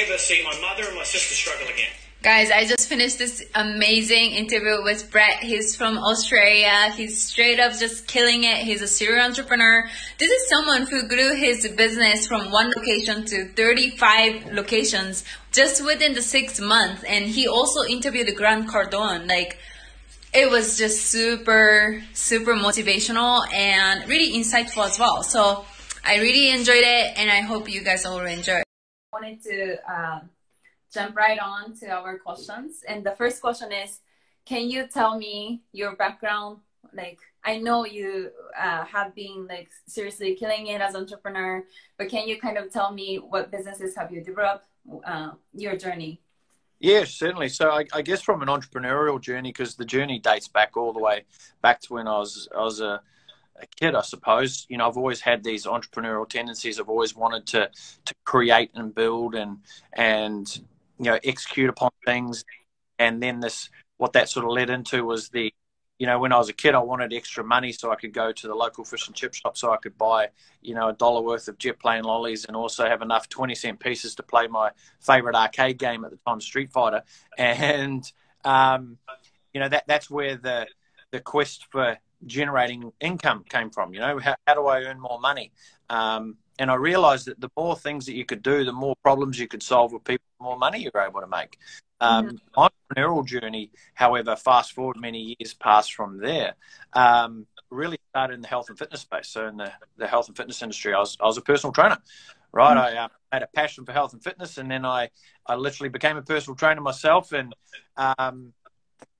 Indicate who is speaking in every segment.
Speaker 1: ever see my mother and my sister struggle again.
Speaker 2: Guys, I just finished this amazing interview with Brett. He's from Australia. He's straight up just killing it. He's a serial entrepreneur. This is someone who grew his business from one location to 35 locations just within the six months. And he also interviewed Grant Cardone. Like, it was just super, super motivational and really insightful as well. So I really enjoyed it and I hope you guys all enjoy. Wanted to, um, jump right on to our questions. And the first question is, can you tell me your background? Like, I know you uh, have been like seriously killing it as entrepreneur, but can you kind of tell me what businesses have you developed, uh, your journey?
Speaker 3: Yeah, certainly. So I, I guess from an entrepreneurial journey, because the journey dates back all the way back to when I was I was a, a kid, I suppose. You know, I've always had these entrepreneurial tendencies. I've always wanted to to create and build and and you know execute upon things and then this what that sort of led into was the you know when i was a kid i wanted extra money so i could go to the local fish and chip shop so i could buy you know a dollar worth of jet plane lollies and also have enough 20 cent pieces to play my favorite arcade game at the time street fighter and um, you know that that's where the the quest for generating income came from you know how, how do i earn more money um, and I realized that the more things that you could do, the more problems you could solve with people, the more money you were able to make. Um, mm-hmm. Entrepreneurial journey, however, fast forward many years past from there, um, really started in the health and fitness space. So in the, the health and fitness industry, I was, I was a personal trainer, right? Mm-hmm. I uh, had a passion for health and fitness, and then I, I literally became a personal trainer myself, and um,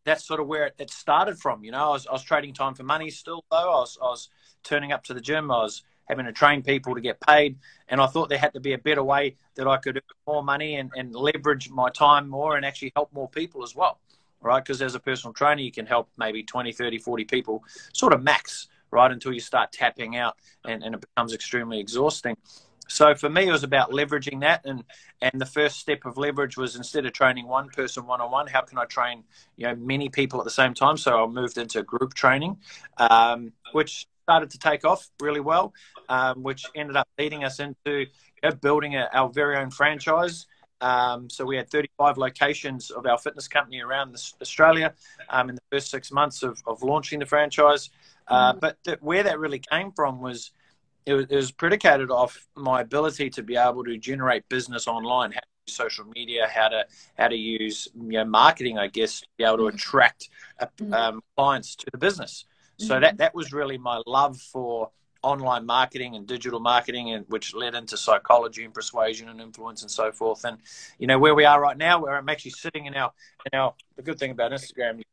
Speaker 3: that's sort of where it, it, started from. You know, I was, I was trading time for money still, though. I was, I was turning up to the gym. I was having to train people to get paid. And I thought there had to be a better way that I could earn more money and, and leverage my time more and actually help more people as well, right? Because as a personal trainer, you can help maybe 20, 30, 40 people sort of max, right? Until you start tapping out and, and it becomes extremely exhausting. So for me, it was about leveraging that, and and the first step of leverage was instead of training one person one on one, how can I train you know many people at the same time? So I moved into group training, um, which started to take off really well, um, which ended up leading us into you know, building a, our very own franchise. Um, so we had 35 locations of our fitness company around this, Australia um, in the first six months of, of launching the franchise. Uh, mm. But th- where that really came from was it, was it, was predicated off my ability to be able to generate business online, how to use social media, how to how to use you know, marketing, I guess, to be able to attract uh, mm. um, clients to the business. So mm-hmm. that that was really my love for online marketing and digital marketing, and which led into psychology and persuasion and influence and so forth. And you know where we are right now, where I'm actually sitting in our in our. The good thing about Instagram, you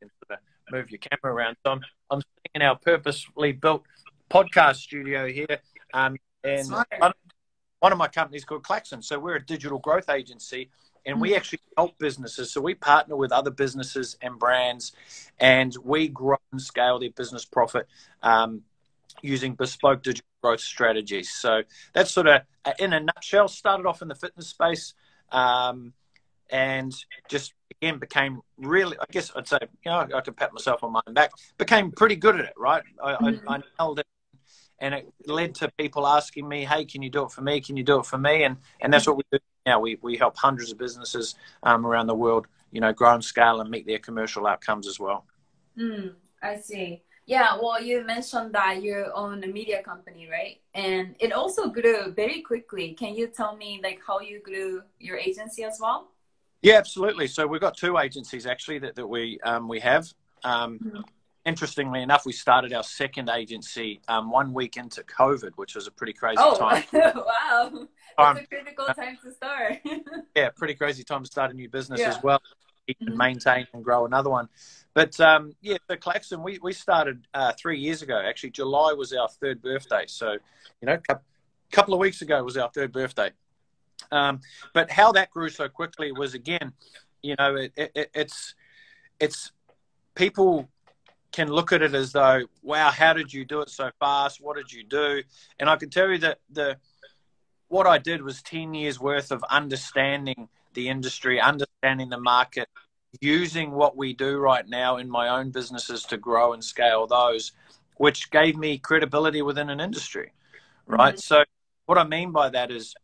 Speaker 3: can sort of move your camera around. So I'm I'm sitting in our purposely built podcast studio here, um, and one, one of my companies called Claxon. So we're a digital growth agency and we mm. actually help businesses. So we partner with other businesses and brands, and we grow and scale their business profit um, using bespoke digital growth strategies. So that's sort of, uh, in a nutshell, started off in the fitness space, um, and just again became really. I guess I'd say, you know, I could pat myself on my back. Became pretty good at it, right? I, mm-hmm. I, I nailed it and it led to people asking me, "Hey, can you do it for me? Can you do it for me?" And and that's what we do now. We we help hundreds of businesses um, around the world, you know, grow and scale and meet their commercial outcomes as well.
Speaker 2: Mm, I see. Yeah, well, you mentioned that you own a media company, right? And it also grew very quickly. Can you tell me like how you grew your agency as well?
Speaker 3: Yeah, absolutely. So we've got two agencies actually that, that we um, we have. Um, mm-hmm interestingly enough, we started our second agency um, one week into COVID, which was a pretty crazy
Speaker 2: oh,
Speaker 3: time.
Speaker 2: wow. That's um, a critical time to start.
Speaker 3: yeah, pretty crazy time to start a new business yeah. as well. And mm-hmm. maintain and grow another one. But um, yeah, so Claxon, we, we started uh, three years ago. Actually, July was our third birthday. So, you know, a couple of weeks ago was our third birthday. Um, but how that grew so quickly was again, you know, it, it, it's it's people can look at it as though, wow, how did you do it so fast? What did you do? And I can tell you that the what I did was 10 years worth of understanding the industry, understanding the market, using what we do right now in my own businesses to grow and scale those, which gave me credibility within an industry. right? Mm-hmm. So what I mean by that is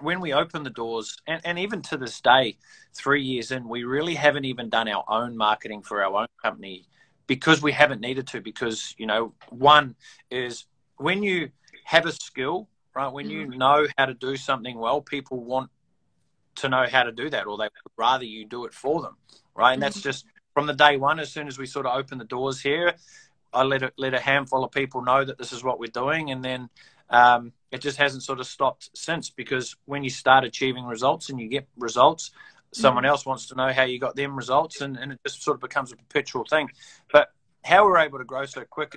Speaker 3: when we open the doors, and, and even to this day, three years in, we really haven't even done our own marketing for our own company because we haven't needed to. Because, you know, one is when you have a skill, right, when you mm-hmm. know how to do something well, people want to know how to do that or they would rather you do it for them, right? And that's mm-hmm. just from the day one, as soon as we sort of open the doors here, I let a, let a handful of people know that this is what we're doing. And then um, it just hasn't sort of stopped since because when you start achieving results and you get results, someone mm-hmm. else wants to know how you got them results, and, and it just sort of becomes a perpetual thing. But how we're able to grow so quick,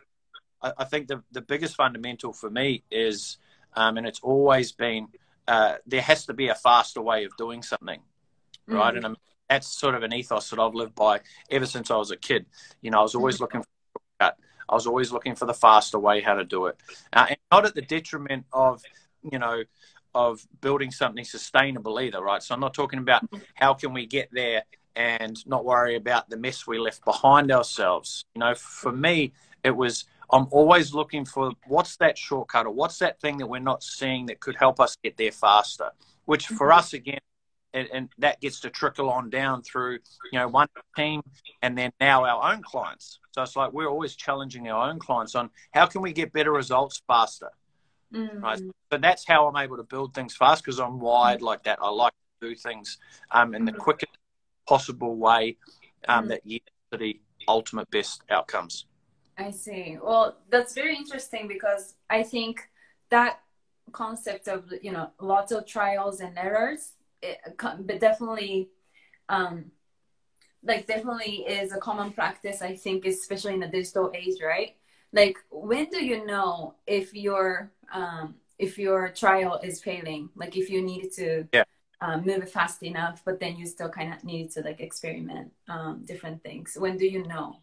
Speaker 3: I, I think the, the biggest fundamental for me is, um, and it's always been, uh, there has to be a faster way of doing something, right? Mm-hmm. And I'm, that's sort of an ethos that I've lived by ever since I was a kid. You know, I was always looking for cut. I was always looking for the faster way how to do it, uh, and not at the detriment of, you know, of building something sustainable either, right? So I'm not talking about how can we get there and not worry about the mess we left behind ourselves. You know, for me, it was I'm always looking for what's that shortcut or what's that thing that we're not seeing that could help us get there faster. Which for mm-hmm. us again, and, and, that gets to trickle on down through you know one team and then now our own clients. So it's like we're always challenging our own clients on how can we get better results faster. Mm. Right. So that's how I'm able to build things fast because I'm wired like that. I like to do things um, in the mm. quickest possible way um, mm. that yields the ultimate best outcomes.
Speaker 2: I see. Well, that's very interesting because I think that concept of you know lots of trials and errors, it, but definitely, um, like definitely is a common practice. I think, especially in the digital age, right? Like, when do you know if you're um, if your trial is failing, like if you needed to
Speaker 3: yeah.
Speaker 2: um, move fast enough, but then you still kind of needed to like experiment um, different things. When do you know?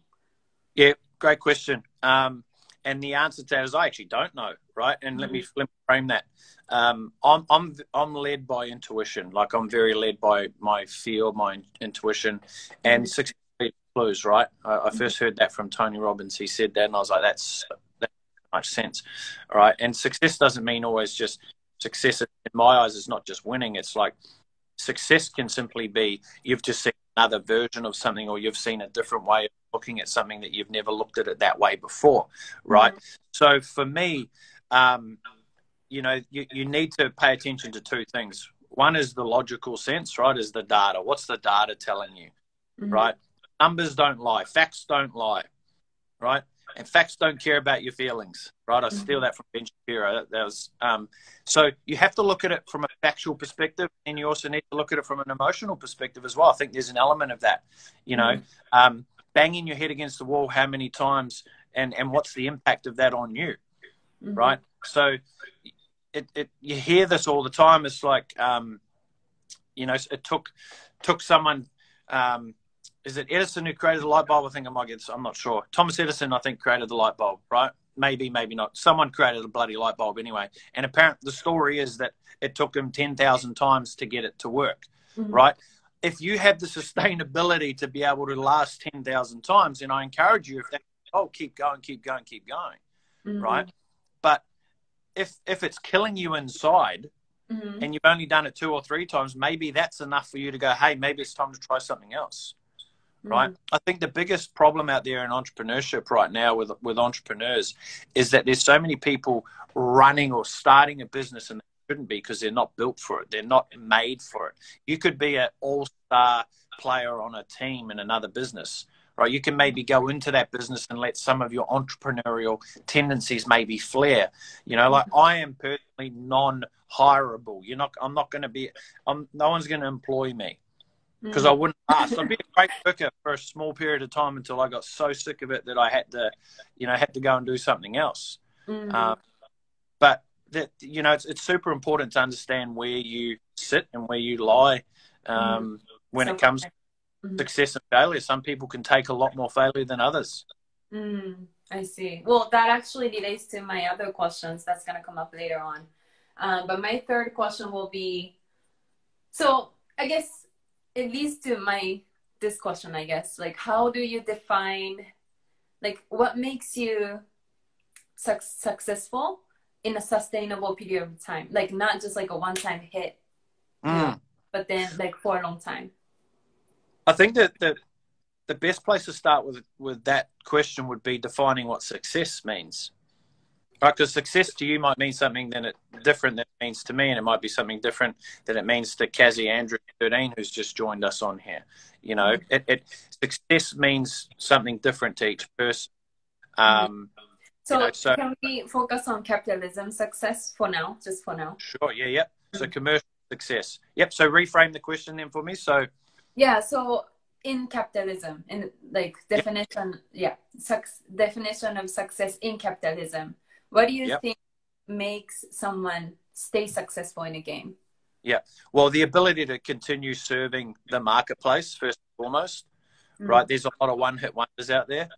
Speaker 3: Yeah, great question. Um, and the answer to that is I actually don't know, right? And mm-hmm. let me let me frame that. Um, I'm I'm I'm led by intuition. Like I'm very led by my feel, my intuition, and mm-hmm. success clues. Right? I, I, mm-hmm. first heard that from Tony Robbins. He said that, and I was like, that's much sense. All right. And success doesn't mean always just success. In my eyes, is not just winning. It's like success can simply be you've just seen another version of something or you've seen a different way of looking at something that you've never looked at it that way before. Right. Mm-hmm. So for me, um, you know, you, you need to pay attention to two things. One is the logical sense, right? Is the data. What's the data telling you? Mm-hmm. Right? Numbers don't lie. Facts don't lie. Right? And facts don't care about your feelings, right? I mm-hmm. steal that from Ben Shapiro. That, that was um, so you have to look at it from a factual perspective, and you also need to look at it from an emotional perspective as well. I think there's an element of that, you know, mm-hmm. um, banging your head against the wall how many times, and and what's the impact of that on you, mm-hmm. right? So, it, it you hear this all the time. It's like, um, you know, it took took someone. Um, is it Edison who created the light bulb? I think I might get. I'm not sure. Thomas Edison, I think, created the light bulb, right? Maybe, maybe not. Someone created a bloody light bulb anyway. And apparently, the story is that it took him ten thousand times to get it to work, mm-hmm. right? If you have the sustainability to be able to last ten thousand times, then I encourage you. If that, oh, keep going, keep going, keep going, mm-hmm. right? But if if it's killing you inside, mm-hmm. and you've only done it two or three times, maybe that's enough for you to go, hey, maybe it's time to try something else right? Mm. I think the biggest problem out there in entrepreneurship right now with with entrepreneurs is that there's so many people running or starting a business and they shouldn't be because they're not built for it. They're not made for it. You could be an all-star player on a team in another business. Right, you can maybe go into that business and let some of your entrepreneurial tendencies maybe flare. You know, like I am personally non-hireable. You're not. I'm not going to be. I'm. No one's going to employ me because mm. I wouldn't last. I'd be a great worker for a small period of time until I got so sick of it that I had to, you know, had to go and do something else. Mm. Um, but that you know, it's, it's super important to understand where you sit and where you lie um, mm. when so, it comes to mm-hmm. success and failure. Some people can take a lot more failure than others.
Speaker 2: Mm, I see. Well, that actually relates to my other questions that's going to come up later on. Um, but my third question will be so I guess it leads to my this question i guess like how do you define like what makes you su- successful in a sustainable period of time, like not just like a one-time hit,
Speaker 3: Mm.
Speaker 2: but then like for a long time.
Speaker 3: I think that the the best place to start with with that question would be defining what success means. Right, because success to you might mean something than it different than it means to me, and it might be something different than it means to Kazi Andrew thirteen, who's just joined us on here. You know, mm-hmm. it, it success means something different to each person. Mm-hmm. Um,
Speaker 2: So,
Speaker 3: know, so-
Speaker 2: can we focus on capitalism success for now, just for now?
Speaker 3: sure, yeah, yep. So mm-hmm. commercial success, yep. So reframe the question then for me. So
Speaker 2: Yeah. So in capitalism, in like definition, yeah, suc- definition of success in capitalism. What do you
Speaker 3: Yep.
Speaker 2: think makes someone stay successful in a game? Yeah.
Speaker 3: Well, the ability to continue serving the marketplace first and foremost,
Speaker 2: Mm.
Speaker 3: right? There's a lot of one-hit wonders out there.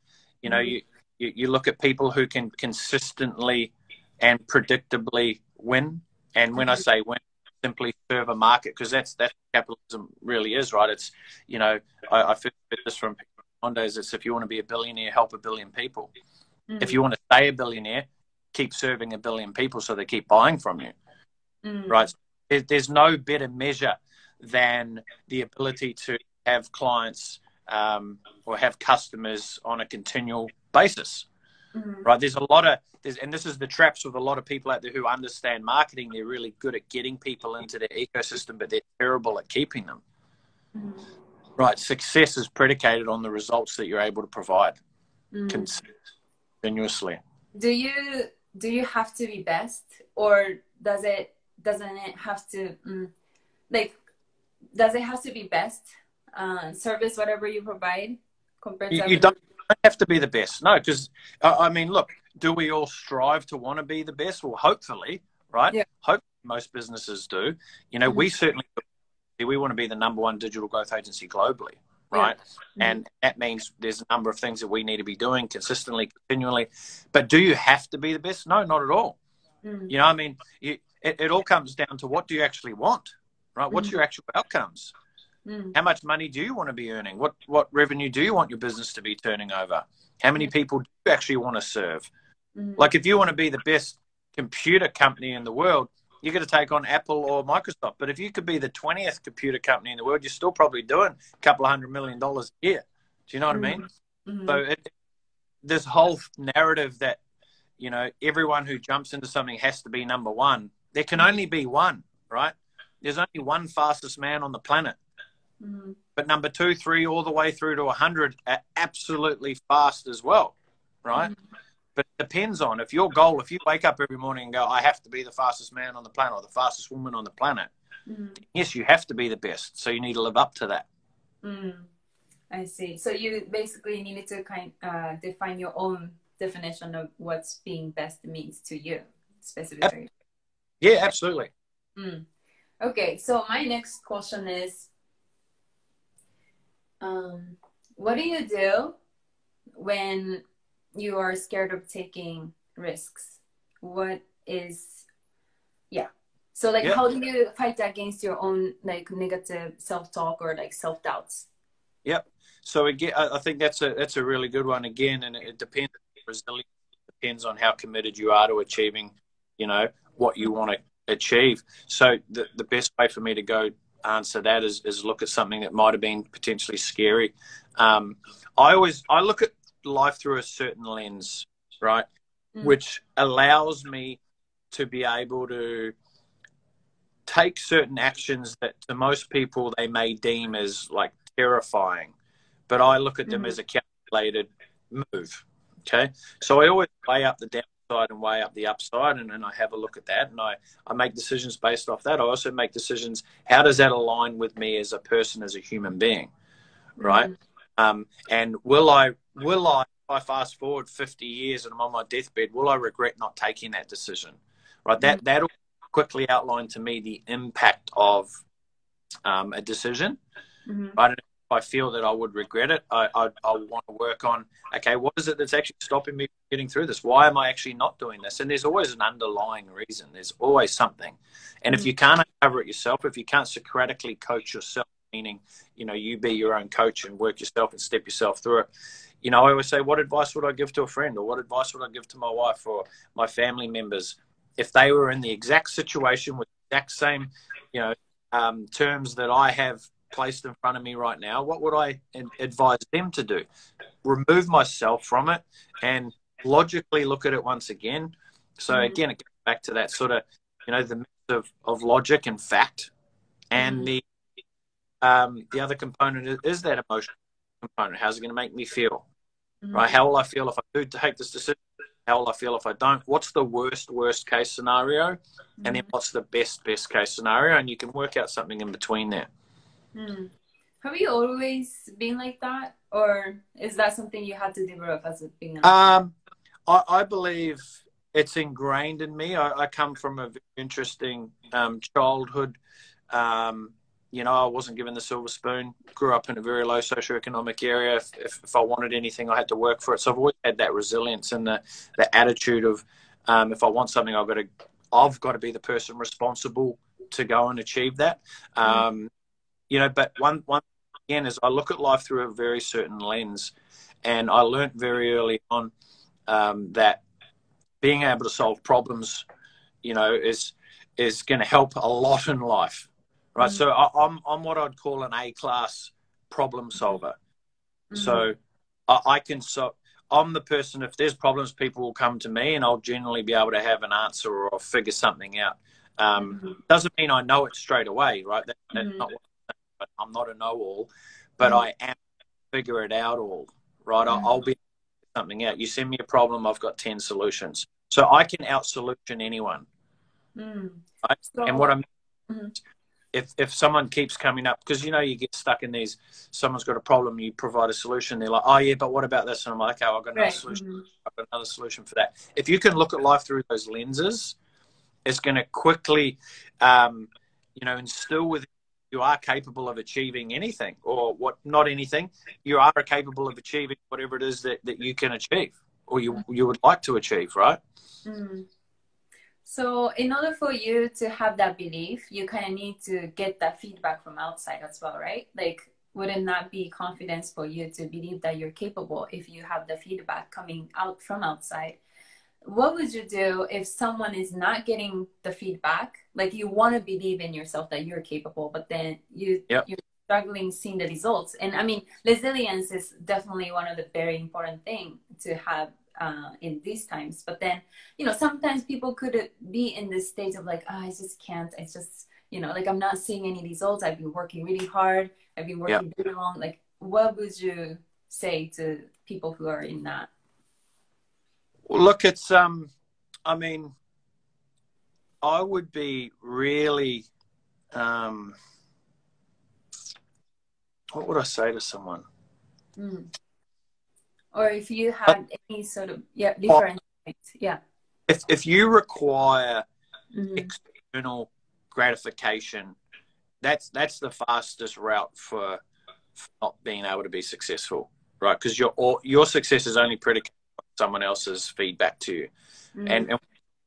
Speaker 3: You know,
Speaker 2: Mhm.
Speaker 3: you, you look at people who can consistently and predictably win, and when I
Speaker 2: Mhm.
Speaker 3: say win, simply serve a market because that's that's capitalism really is, right? It's you know, I, I first heard this from Diamandis. It's if you want to be a billionaire, help a billion people.
Speaker 2: Mm.
Speaker 3: If you want to stay a billionaire, keep serving a billion people so they keep buying from you
Speaker 2: Mm.
Speaker 3: right? There- There's no better measure than the ability to have clients um, or have customers on a continual basis,
Speaker 2: Mm.
Speaker 3: right? There's a lot of, there's, and this is the traps with a lot of people out there who understand marketing. They're really good at getting people into their ecosystem, but they're terrible at keeping them,
Speaker 2: Mm.
Speaker 3: right? Success is predicated on the results that you're able to provide
Speaker 2: Mm.
Speaker 3: continuously.
Speaker 2: do you do you have to be best or does it doesn't it have to mm, like does it have to be best uh, service whatever you provide compared
Speaker 3: You,
Speaker 2: to
Speaker 3: you don't have to be the best, no, because I I mean, look, do we all strive to want to be the best? Well, hopefully, right?
Speaker 2: Yeah.
Speaker 3: Hopefully, most businesses do. You know, we certainly we want to be the number one digital growth agency globally, right?
Speaker 2: Yeah.
Speaker 3: And that means there's a number of things that we need to be doing consistently, continually. But do you have to be the best? No, not at all.
Speaker 2: Mm.
Speaker 3: You know, I mean, you, it, it all comes down to what do you actually want, right? What's
Speaker 2: Mhm.
Speaker 3: your actual outcomes?
Speaker 2: Mm.
Speaker 3: How much money do you want to be earning? What what revenue do you want your business to be turning over? How many people do you actually want to serve? Like if you want to be the best computer company in the world, you're going to take on Apple or Microsoft. But if you could be the 20th computer company in the world, you're still probably doing a couple of hundred million dollars a year. Do you know what I mean?
Speaker 2: Mhm.
Speaker 3: So it, this whole narrative that you know everyone who jumps into something has to be number one. There can only be one, right? There's only one fastest man on the planet.
Speaker 2: Mhm.
Speaker 3: But number two, three, all the way through to 100 are absolutely fast as well, right? But it depends on if your goal, if you wake up every morning and go, I have to be the fastest man on the planet or the fastest woman on the planet,
Speaker 2: Mhm.
Speaker 3: yes, you have to be the best. So you need to live up to that.
Speaker 2: Mm. I see. So you basically needed to kind uh, define your own definition of what's being best means to you specifically.
Speaker 3: Yeah, absolutely.
Speaker 2: Mm. Okay, so my next question is um, what do you do when you are scared of taking risks? What is, yeah. So, like,
Speaker 3: Yeah.
Speaker 2: how do you fight against your own like negative self talk or like self doubts?
Speaker 3: Yep. So again, I I think that's a that's a really good one again, and it depends. Resilience depends on how committed you are to achieving, you know, what you want to achieve. So the the best way for me to go answer that is is look at something that might have been potentially scary. Um, I always I look at life through a certain lens, right,
Speaker 2: Mm.
Speaker 3: which allows me to be able to take certain actions that to most people they may deem as like terrifying, but I look at them
Speaker 2: Mhm.
Speaker 3: as a calculated move. Okay, so I always weigh up the downside and weigh up the upside, and, and I have a look at that, and I I make decisions based off that. I also make decisions. How does that align with me as a person, as a human being, right?
Speaker 2: Mhm.
Speaker 3: Um, and will I will I if I fast forward 50 years and I'm on my deathbed, will I regret not taking that decision? Right. That that'll quickly outline to me the impact of um, a decision.
Speaker 2: Mhm.
Speaker 3: Right. And if I feel that I would regret it, I, I I want to work on okay, what is it that's actually stopping me from getting through this? Why am I actually not doing this? And there's always an underlying reason. There's always something. And if
Speaker 2: Mhm.
Speaker 3: you can't uncover it yourself, if you can't Socratically coach yourself, meaning you know you be your own coach and work yourself and step yourself through it you know i always say what advice would i give to a friend or what advice would i give to my wife or my family members if they were in the exact situation with the exact same, you know, um, terms that I have placed in front of me right now, what would I advise them to do? Remove myself from it and logically look at it once again. So mm-hmm. again, it goes back to that sort of, you know, the mix of, of logic and fact, and mm-hmm. the um, the other component is, is that emotional component. How's it going to make me feel? Mm-hmm. Right? How will I feel if I do take this decision? How will I feel if I don't? What's the worst worst case scenario, and then mm-hmm. what's the best best case scenario? And you can work out something in between there.
Speaker 2: Mm. Have you always been like that, or is that something you had to develop as a being?
Speaker 3: Um, I, I believe it's ingrained in me. I, I come from a very interesting um, childhood. Um, you know, I wasn't given the silver spoon. Grew up in a very low socioeconomic area. If, if, if, I wanted anything, I had to work for it. So I've always had that resilience and the, the attitude of, um, if I want something, I've got to, I've got to be the person responsible to go and achieve that. Um, you know, but one one again is I look at life through a very certain lens, and I learned very early on um, that being able to solve problems, you know, is is going to help a lot in life, right? Mm-hmm. So I, am I'm, I'm what I'd call an A class problem solver. Mm-hmm. So I, I can so I'm the person. If there's problems, people will come to me, and I'll generally be able to have an answer or I'll figure something out. Um, mm-hmm. Doesn't mean I know it straight away, right? That, that's mm-hmm. not what I'm not a know-all, but mm. I am figure it out all. Right? Mm. I'll be something out. You send me a problem, I've got ten solutions, so I can out solution anyone. Mm. Right? So, and what I'm mm-hmm. If if someone keeps coming up because you know you get stuck in these someone's got a problem you provide a solution they're like oh yeah but what about this and i'm like okay i've got another right. solution mm-hmm. i've got another solution for that if you can look at life through those lenses it's going to quickly um, you know instill within you are capable of achieving anything or what not anything you are capable of achieving whatever it is that, that you can achieve or you you would like to achieve right mm.
Speaker 2: So in order for you to have that belief you kind of need to get that feedback from outside as well right? Like would it not be confidence for you to believe that you're capable if you have the feedback coming out from outside? What would you do if someone is not getting the feedback? Like you want to believe in yourself that you're capable but then you yep. you're struggling seeing the results. And i mean resilience is definitely one of the very important thing to have uh, in these times but then you know sometimes people could be in this state of like oh, i just can't i just you know like i'm not seeing any results i've been working really hard i've been working yep. really long like what would you say to people who are in that
Speaker 3: well, look, it's um, I mean, I would be really, um, what would I say to someone? Mm.
Speaker 2: Or if you had any sort of yeah different yeah.
Speaker 3: If if you require mm-hmm. external gratification, that's that's the fastest route for, for not being able to be successful, right? Because your your success is only predicated on someone else's feedback to you. Mm. And, and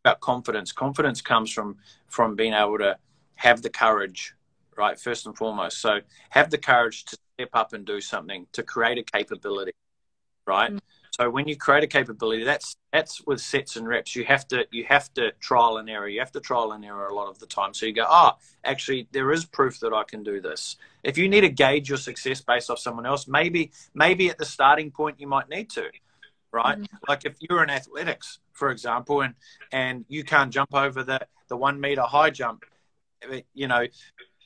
Speaker 3: about confidence, confidence comes from from being able to have the courage, right? First and foremost. So have the courage to step up and do something, to create a capability, right? Mm. So when you create a capability, that's that's with sets and reps. You have to you have to trial and error. You have to trial and error a lot of the time. So you go, oh, actually, there is proof that I can do this. If you need to gauge your success based off someone else, maybe maybe at the starting point you might need to right? Mm-hmm. Like if you're in athletics, for example, and and you can't jump over the the one meter high jump, you know,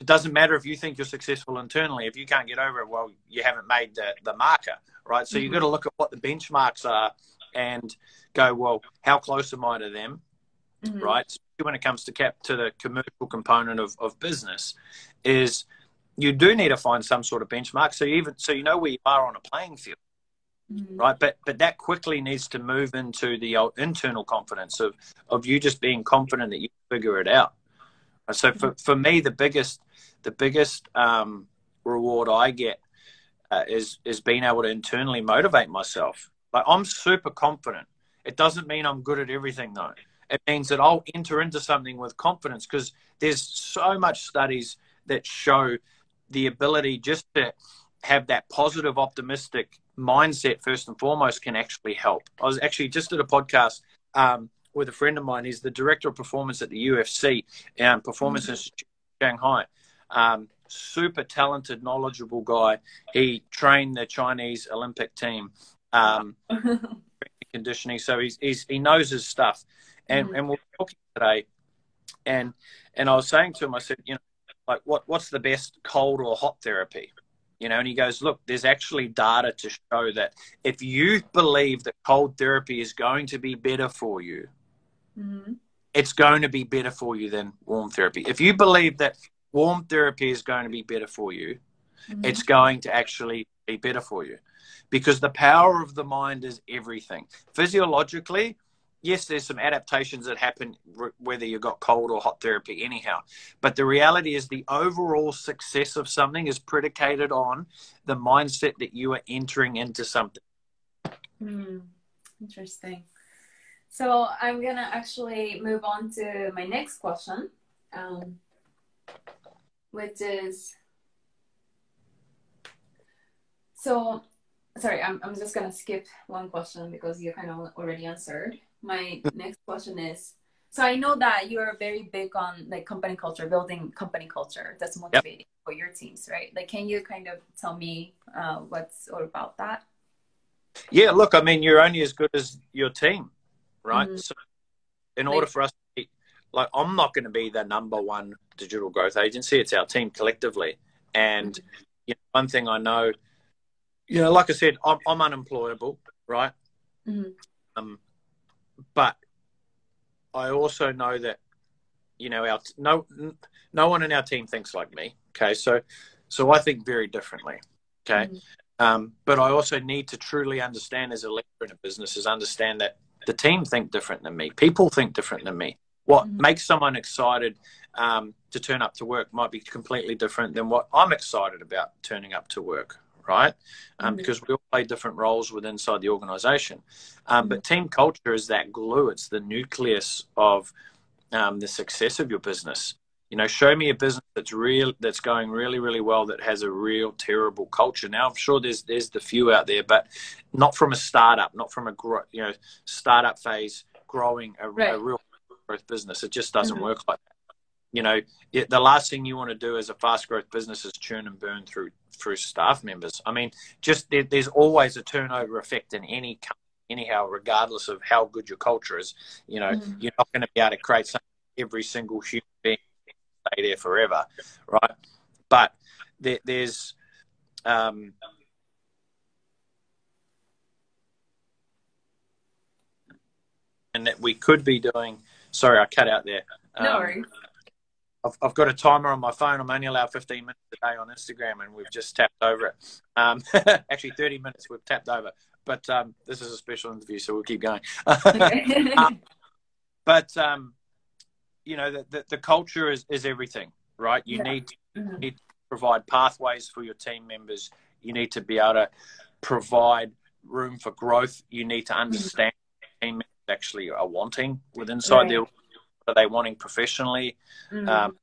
Speaker 3: it doesn't matter if you think you're successful internally. If you can't get over it, well, you haven't made the the marker, right? So mm-hmm. you've got to look at what the benchmarks are and go, well, how close am I to them, mm-hmm. right? Especially when it comes to cap to the commercial component of, of business, is you do need to find some sort of benchmark. So even so, you know where you are on a playing field mm-hmm. right? But but that quickly needs to move into the internal confidence of of you just being confident that you figure it out. So for for me, the biggest the biggest um, reward I get uh, is is being able to internally motivate myself. Like I'm super confident. It doesn't mean I'm good at everything though. It means that I'll enter into something with confidence because there's so much studies that show the ability just to have that positive, optimistic mindset first and foremost can actually help. I was actually just at a podcast um, with a friend of mine. He's the director of performance at the UFC and Performance mm-hmm. Institute Shanghai. Um, super talented, knowledgeable guy. He trained the Chinese Olympic team, um, conditioning. So he's, he's, he knows his stuff. And mm-hmm. and we're talking today, and and I was saying to him, I said, you know, like what what's the best cold or hot therapy? You know, and he goes, look, there's actually data to show that if you believe that cold therapy is going to be better for you, mm-hmm. it's going to be better for you than warm therapy. If you believe that warm therapy is going to be better for you, mm-hmm. it's going to actually be better for you because the power of the mind is everything. Physiologically, yes, there's some adaptations that happen whether you got cold or hot therapy, anyhow. But the reality is the overall success of something is predicated on the mindset that you are entering into something.
Speaker 2: Hmm. Interesting. So I'm gonna actually move on to my next question, um, which is so. Sorry, I'm I'm just gonna skip one question because you kind of already answered my next question is so I know that you're very big on like company culture, building company culture that's motivating yep. for your teams, right? Like, can you kind of tell me uh, what's all about that?
Speaker 3: Yeah, look, I mean, you're only as good as your team, right? Mm-hmm. So, in like, order for us, like, I'm not going to be the number one digital growth agency. It's our team collectively, and you know, one thing I know, you know, like I said, I'm, I'm unemployable, right? Mm-hmm. Um, but I also know that you know our no no one in our team thinks like me. Okay, so so I think very differently. Okay, mm-hmm. um, but I also need to truly understand as a leader in a business is understand that the team think different than me. People think different than me. What mm-hmm. makes someone excited um, to turn up to work might be completely different than what I'm excited about turning up to work right? Um, mm-hmm. Because we all play different roles within inside the organization. Um, mm-hmm. But team culture is that glue. It's the nucleus of um, the success of your business. You know, show me a business that's real, that's going really, really well, that has a real terrible culture. Now, I'm sure there's there's the few out there, but not from a startup, not from a you know startup phase, growing a, right. a real growth business. It just doesn't mm-hmm. work like that you know, it, the last thing you want to do as a fast growth business is churn and burn through through staff members. I mean, just there, there's always a turnover effect in any company, anyhow, regardless of how good your culture is. You know, mm-hmm. you're not going to be able to create something every single human being stay there forever, right? But there, there's um, and that we could be doing. Sorry, I cut out there.
Speaker 2: No um, worries.
Speaker 3: I've, I've got a timer on my phone. I'm only allowed 15 minutes a day on Instagram, and we've just tapped over it. Um, actually, 30 minutes we've tapped over. But um, this is a special interview, so we'll keep going. um, but um, you know, the, the, the, culture is, is everything, right? You yeah. need, mm-hmm. need to provide pathways for your team members. You need to be able to provide room for growth. You need to mm-hmm. understand mm-hmm. team members actually are wanting within inside right. their are they wanting professionally? Mm-hmm. Um,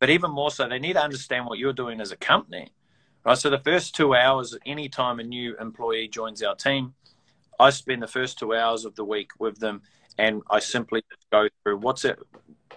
Speaker 3: but even more so, they need to understand what you're doing as a company, right? So the first two hours, anytime a new employee joins our team, I spend the first two hours of the week with them, and I simply go through what's it,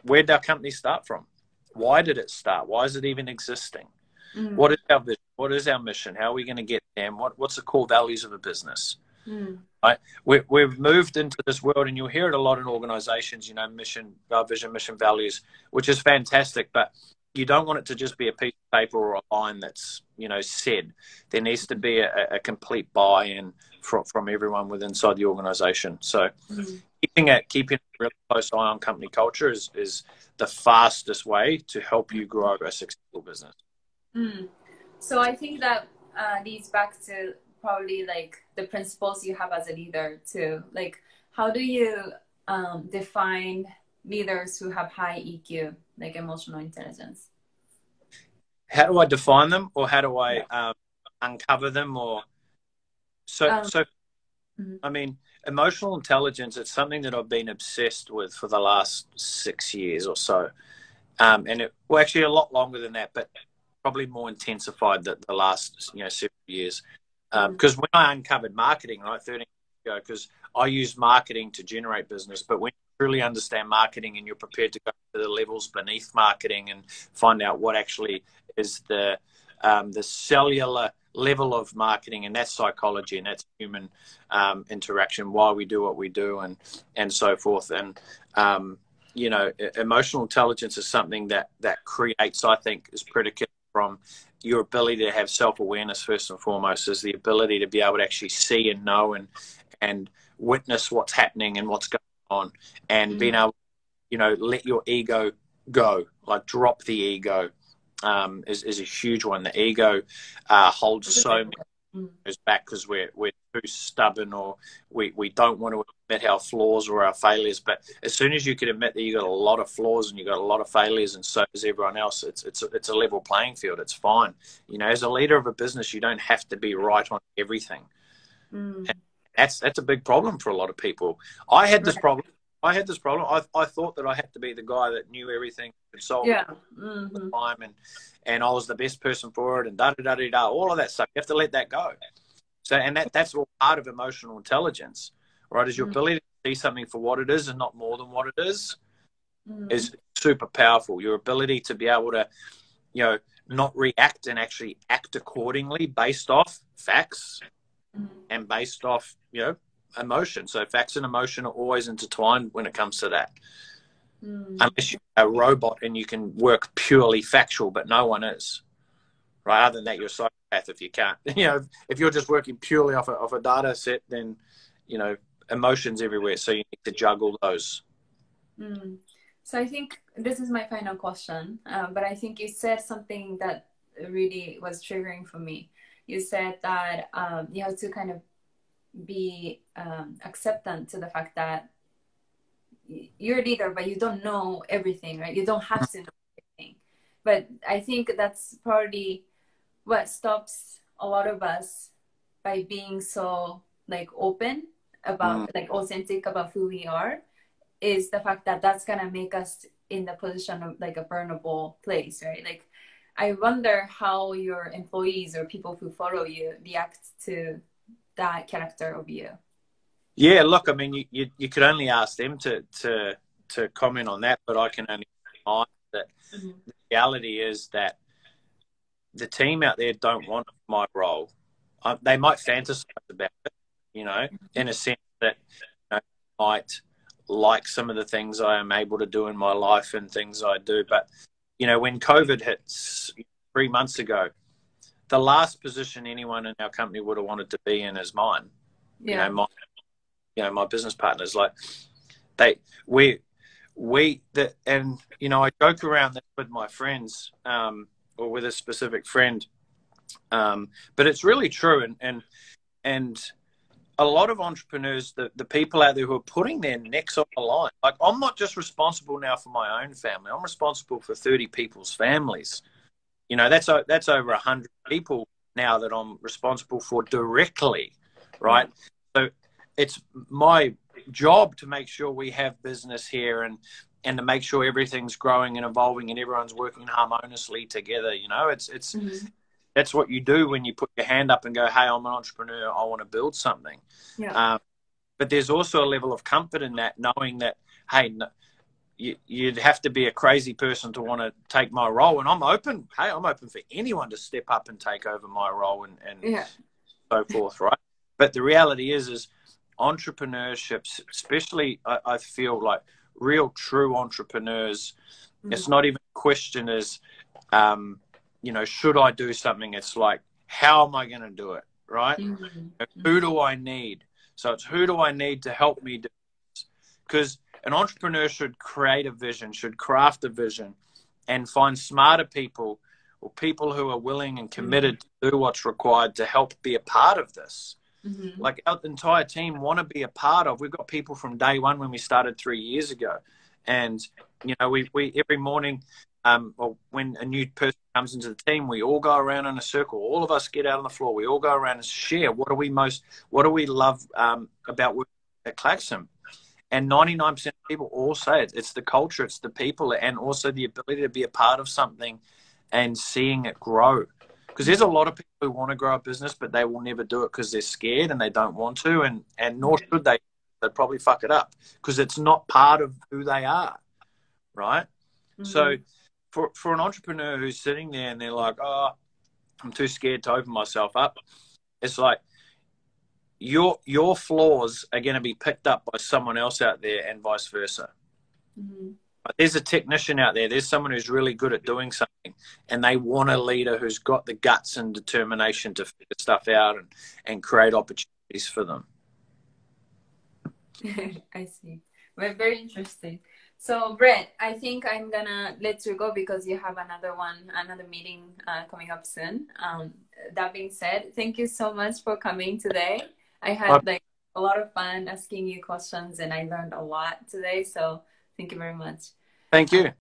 Speaker 3: where did our company start from? Why did it start? Why is it even existing? Mm. What is our vision? What is our mission? How are we going to get there? And what, what's the core values of a business? Mm. Right? We, we've moved into this world, and you'll hear it a lot in organizations, you know, mission, our vision, mission, values, which is fantastic, but you don't want it to just be a piece of paper or a line that's, you know, said. There needs to be a, a complete buy in from, from everyone within inside the organization. So mm-hmm. keeping it, keeping a really close eye on company culture is, is the fastest way to help you grow a successful business.
Speaker 2: Mm. So I think that uh, leads back to probably like the principles you have as a leader too. Like, how do you um, define leaders who have high EQ, like emotional intelligence?
Speaker 3: How do I define them, or how do I um, uncover them, or so um, so? Mm-hmm. I mean, emotional intelligence. It's something that I've been obsessed with for the last six years or so, um, and it well, actually a lot longer than that, but probably more intensified the, the last you know several years. Because um, when I uncovered marketing, right, 13 years ago, because I used marketing to generate business, but when you truly understand marketing and you're prepared to go to the levels beneath marketing and find out what actually is the um, the cellular level of marketing and that's psychology and that's human um, interaction why we do what we do and and so forth. And um, you know emotional intelligence is something that that creates i think is predicated from your ability to have self-awareness first and foremost is the ability to be able to actually see and know and and witness what's happening and what's going on and mm-hmm. being able you know let your ego go like drop the ego um, is, is a huge one the ego uh, holds so many mm. back because we're we're too stubborn or we, we don't want to admit our flaws or our failures. But as soon as you can admit that you got a lot of flaws and you got a lot of failures, and so does everyone else, it's it's a, it's a level playing field. It's fine. You know, as a leader of a business, you don't have to be right on everything. Mm. that's that's a big problem for a lot of people. I had this problem. I had this problem. I, I thought that I had to be the guy that knew everything, could solve yeah. mm-hmm. the time, and and I was the best person for it, and da da da da da. All of that stuff. You have to let that go. So, and that that's all part of emotional intelligence, right? Is your mm. ability to see something for what it is and not more than what it is, mm. is super powerful. Your ability to be able to, you know, not react and actually act accordingly based off facts mm. and based off, you know, emotion. So facts and emotion are always intertwined when it comes to that. Mm. Unless you're a robot and you can work purely factual, but no one is. Right? Other than that, you're a psychopath if you can't. You know, if you're just working purely off a, off a data set, then, you know, emotions everywhere. So you need to juggle those.
Speaker 4: Mm. So I think this is my final question, um, but I think you said something that really was triggering for me. You said that um, you have to kind of be um, acceptant to the fact that you're a leader, but you don't know everything, right? You don't have to know everything. But I think that's probably what stops a lot of us by being so like open about mm. like authentic about who we are is the fact that that's gonna make us in the position of like a burnable place right like i wonder how your employees or people who follow you react to that character of you
Speaker 3: yeah look i mean you, you, you could only ask them to to to comment on that but i can only that mm-hmm. the reality is that the team out there don't want my role. Um, they might fantasize about it, you know, in a sense that you know, might like some of the things I am able to do in my life and things I do. But, you know, when COVID hits three months ago, the last position anyone in our company would have wanted to be in is mine. Yeah. You know, my, you know, my business partners, like they, we, we, the, and, you know, I joke around with my friends, um, or with a specific friend. Um, but it's really true, and and and a lot of entrepreneurs, the, the people out there who are putting their necks on the line. Like I'm not just responsible now for my own family. I'm responsible for 30 people's families. You know, that's that's over 100 people now that I'm responsible for directly, right? So it's my job to make sure we have business here and and to make sure everything's growing and evolving and everyone's working harmoniously together. You know, it's it's mm-hmm. that's what you do when you put your hand up and go, "Hey, I'm an entrepreneur. I want to build something." Yeah. Um, but there's also a level of comfort in that, knowing that, hey, no, you, would have to be a crazy person to want to take my role, and I'm open. Hey, I'm open for anyone to step up and take over my role and, and yeah. so forth, right? But the reality is, is entrepreneurship, especially, I, I feel like real true entrepreneurs mm-hmm. it's not even a question is, um, you know should i do something it's like how am i going to do it right mm-hmm. who do i need so it's who do i need to help me do this because an entrepreneur should create a vision should craft a vision and find smarter people or people who are willing and committed mm-hmm. to do what's required to help be a part of this mm-hmm. like our entire team want to be a part of. We've got people from day one when we started three years ago, and you know we we every morning. Um, or when a new person comes into the team, we all go around in a circle. All of us get out on the floor. We all go around and share what do we most, what do we love um, about working at Klaxon. And 99% of people all say it. It's the culture, it's the people, and also the ability to be a part of something and seeing it grow because there's a lot of people who want to grow a business, but they will never do it because they're scared and they don't want to, and and nor should they, they'd probably fuck it up because it's not part of who they are, right?
Speaker 2: Mm-hmm.
Speaker 3: So for for an entrepreneur who's sitting there and they're like, oh, I'm too scared to open myself up, it's like your your flaws are going to be picked up by someone else out there and vice versa.
Speaker 2: Mhm.
Speaker 3: But there's a technician out there. There's someone who's really good at doing something, and they want a leader who's got the guts and determination to figure stuff out and, and create opportunities for them.
Speaker 2: I see. Well, very interesting. So, Brett, I think I'm gonna let you go because you have another one, another meeting uh, coming up soon. Um, that being said, thank you so much for coming today. I had like a lot of fun asking you questions, and I learned a lot today. So, thank you very much.
Speaker 3: Thank you.